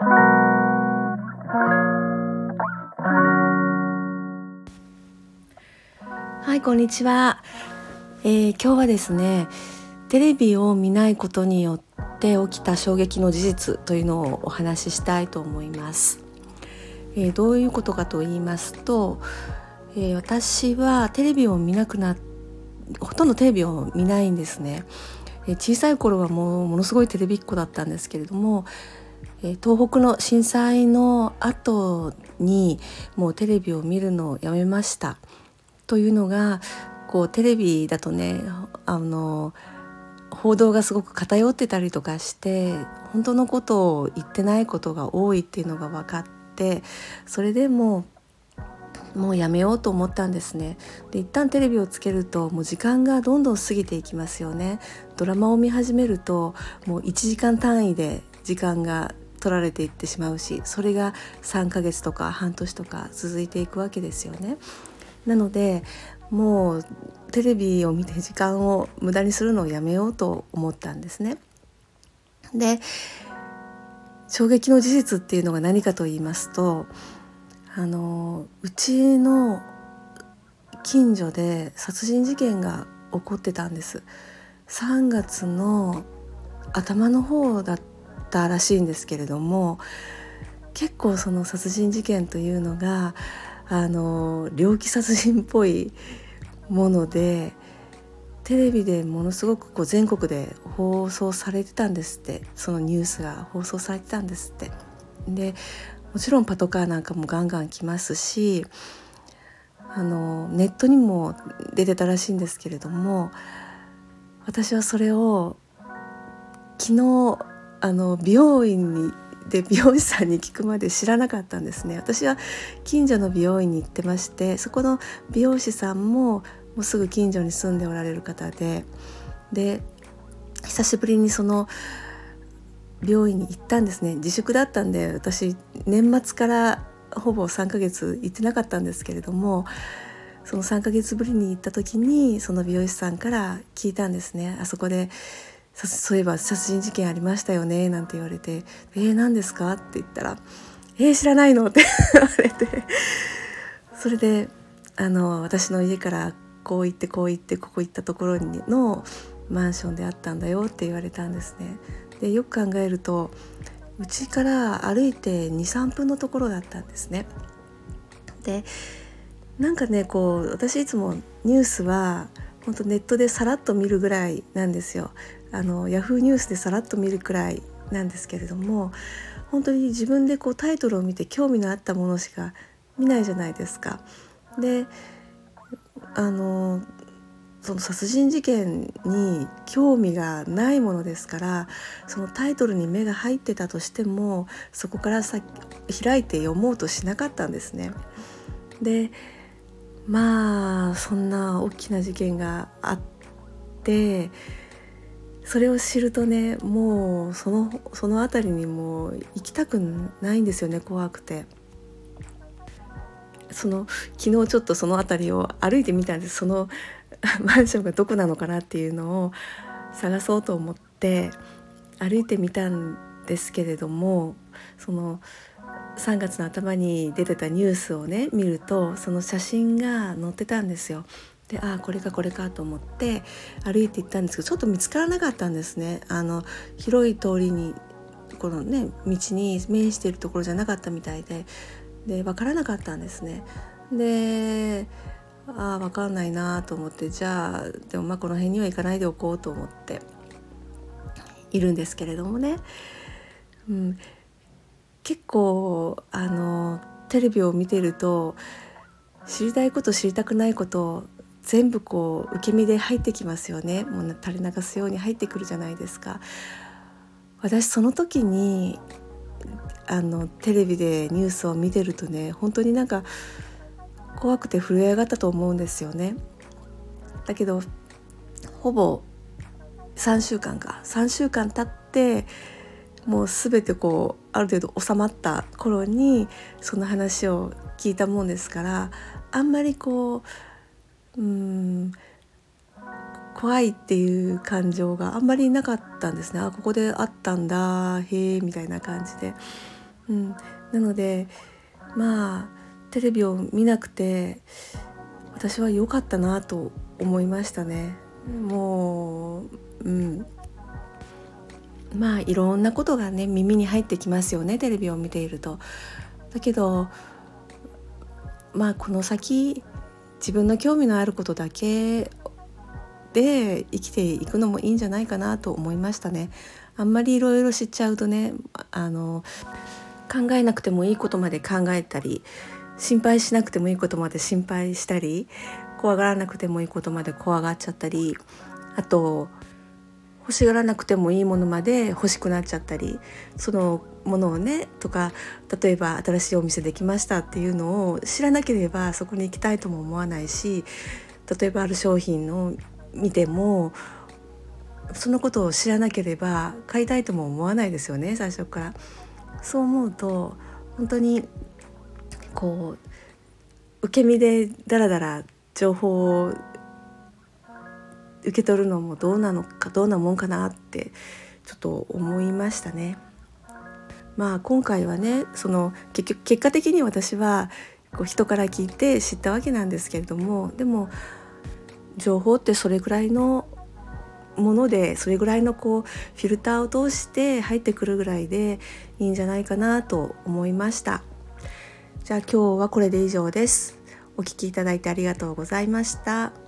はいこんにちは、えー、今日はですねテレビを見ないことによって起きた衝撃の事実というのをお話ししたいと思います、えー、どういうことかと言いますと、えー、私はテレビを見なくなほとんどテレビを見ないんですね、え小さい頃はもうものすごいテレビっ子だったんですけれども東北の震災の後にもうテレビを見るのをやめました。というのがこうテレビだとねあの報道がすごく偏ってたりとかして本当のことを言ってないことが多いっていうのが分かってそれでももうやめようと思ったんですね。で一旦テレビをつけるともう時間がどんどん過ぎていきますよね。ドラマを見始めるともう1時間単位で時間が取られていってしまうしそれが3ヶ月とか半年とか続いていくわけですよねなのでもうテレビを見て時間を無駄にするのをやめようと思ったんですね。で衝撃の事実っていうのが何かと言いますとあのうちの近所で殺人事件が起こってたんです。3月の頭の方だったらしいんですけれども結構その殺人事件というのがあの猟奇殺人っぽいものでテレビでものすごくこう全国で放送されてたんですってそのニュースが放送されてたんですって。でもちろんパトカーなんかもガンガン来ますしあのネットにも出てたらしいんですけれども私はそれを昨日あの美容院にで美容師さんに聞くまで知らなかったんですね。私は近所の美容院に行ってましてそこの美容師さんももうすぐ近所に住んでおられる方でで久しぶりにその病院に行ったんですね。自粛だったんで私年末からほぼ3ヶ月行ってなかったんですけれどもその3ヶ月ぶりに行った時にその美容師さんから聞いたんですね。あそこでそういえば殺人事件ありましたよねなんて言われて「えー、何ですか?」って言ったら「えー、知らないの?」って言われてそれであの私の家からこう行ってこう行ってここ行ったところにのマンションであったんだよって言われたんですね。でよく考えるとうちから歩いて23分のところだったんですね。でなんかねこう私いつもニュースは本当ネットでさらっと見るぐらいなんですよ。あのヤフーニュースでさらっと見るくらいなんですけれども本当に自分でこうタイトルを見て興味のあったものしか見ないじゃないですか。であのその殺人事件に興味がないものですからそのタイトルに目が入ってたとしてもそこからさ開いて読もうとしなかったんですね。でまあそんな大きな事件があってそれを知るとねもうそのその辺りにも行きたくないんですよね怖くて。その昨日ちょっとその辺りを歩いてみたんですその マンションがどこなのかなっていうのを探そうと思って歩いてみたんですけれどもその3月の頭に出てたニュースをね見るとその写真が載ってたんですよ。でああこれかこれかと思って歩いて行ったんですけどちょっと見つからなかったんですね。あの広い通りにこのね道に面しているところじゃなかったみたいでで分からなかったんですね。でああ分かんないなと思ってじゃあでもまあこの辺には行かないでおこうと思っているんですけれどもね、うん、結構あのテレビを見てると知りたいこと知りたくないこと全部こう受け身で入ってきますよねもう垂れ流すように入ってくるじゃないですか。私その時にあのテレビでニュースを見てるとね本当になんか怖くて震え上がったと思うんですよね。だけどほぼ3週間か3週間経ってもう全てこうある程度収まった頃にその話を聞いたもんですからあんまりこううん。怖いっていう感情があんまりなかったんですね。あここであったんだへえみたいな感じで。うん、なのでまあテレビを見なくて私は良かったなと思いましたね。もう、うん、まあいろんなことがね耳に入ってきますよねテレビを見ていると。だけどまあこの先自分の興味のあることだけで生きていくのもいいんじゃないかなと思いましたね。あんまりいろいろ知っちゃうとねあの考えなくてもいいことまで考えたり心配しなくてもいいことまで心配したり怖がらなくてもいいことまで怖がっちゃったりあと欲しがらなくてもいいものまで欲しくなっちゃったりそのものをねとか例えば新しいお店できましたっていうのを知らなければそこに行きたいとも思わないし例えばある商品を見てもそのことを知らなければ買いたいとも思わないですよね最初から。そう思うと本当にこう受け身でだらだら情報を受け取るのもどうなのかどうなもんかなってちょっと思いましたね。まあ今回はねその結局結果的に私はこう人から聞いて知ったわけなんですけれどもでも情報ってそれぐらいのものでそれぐらいのこうフィルターを通して入ってくるぐらいでいいんじゃないかなと思いましたじゃあ今日はこれで以上ですお聴きいただいてありがとうございました。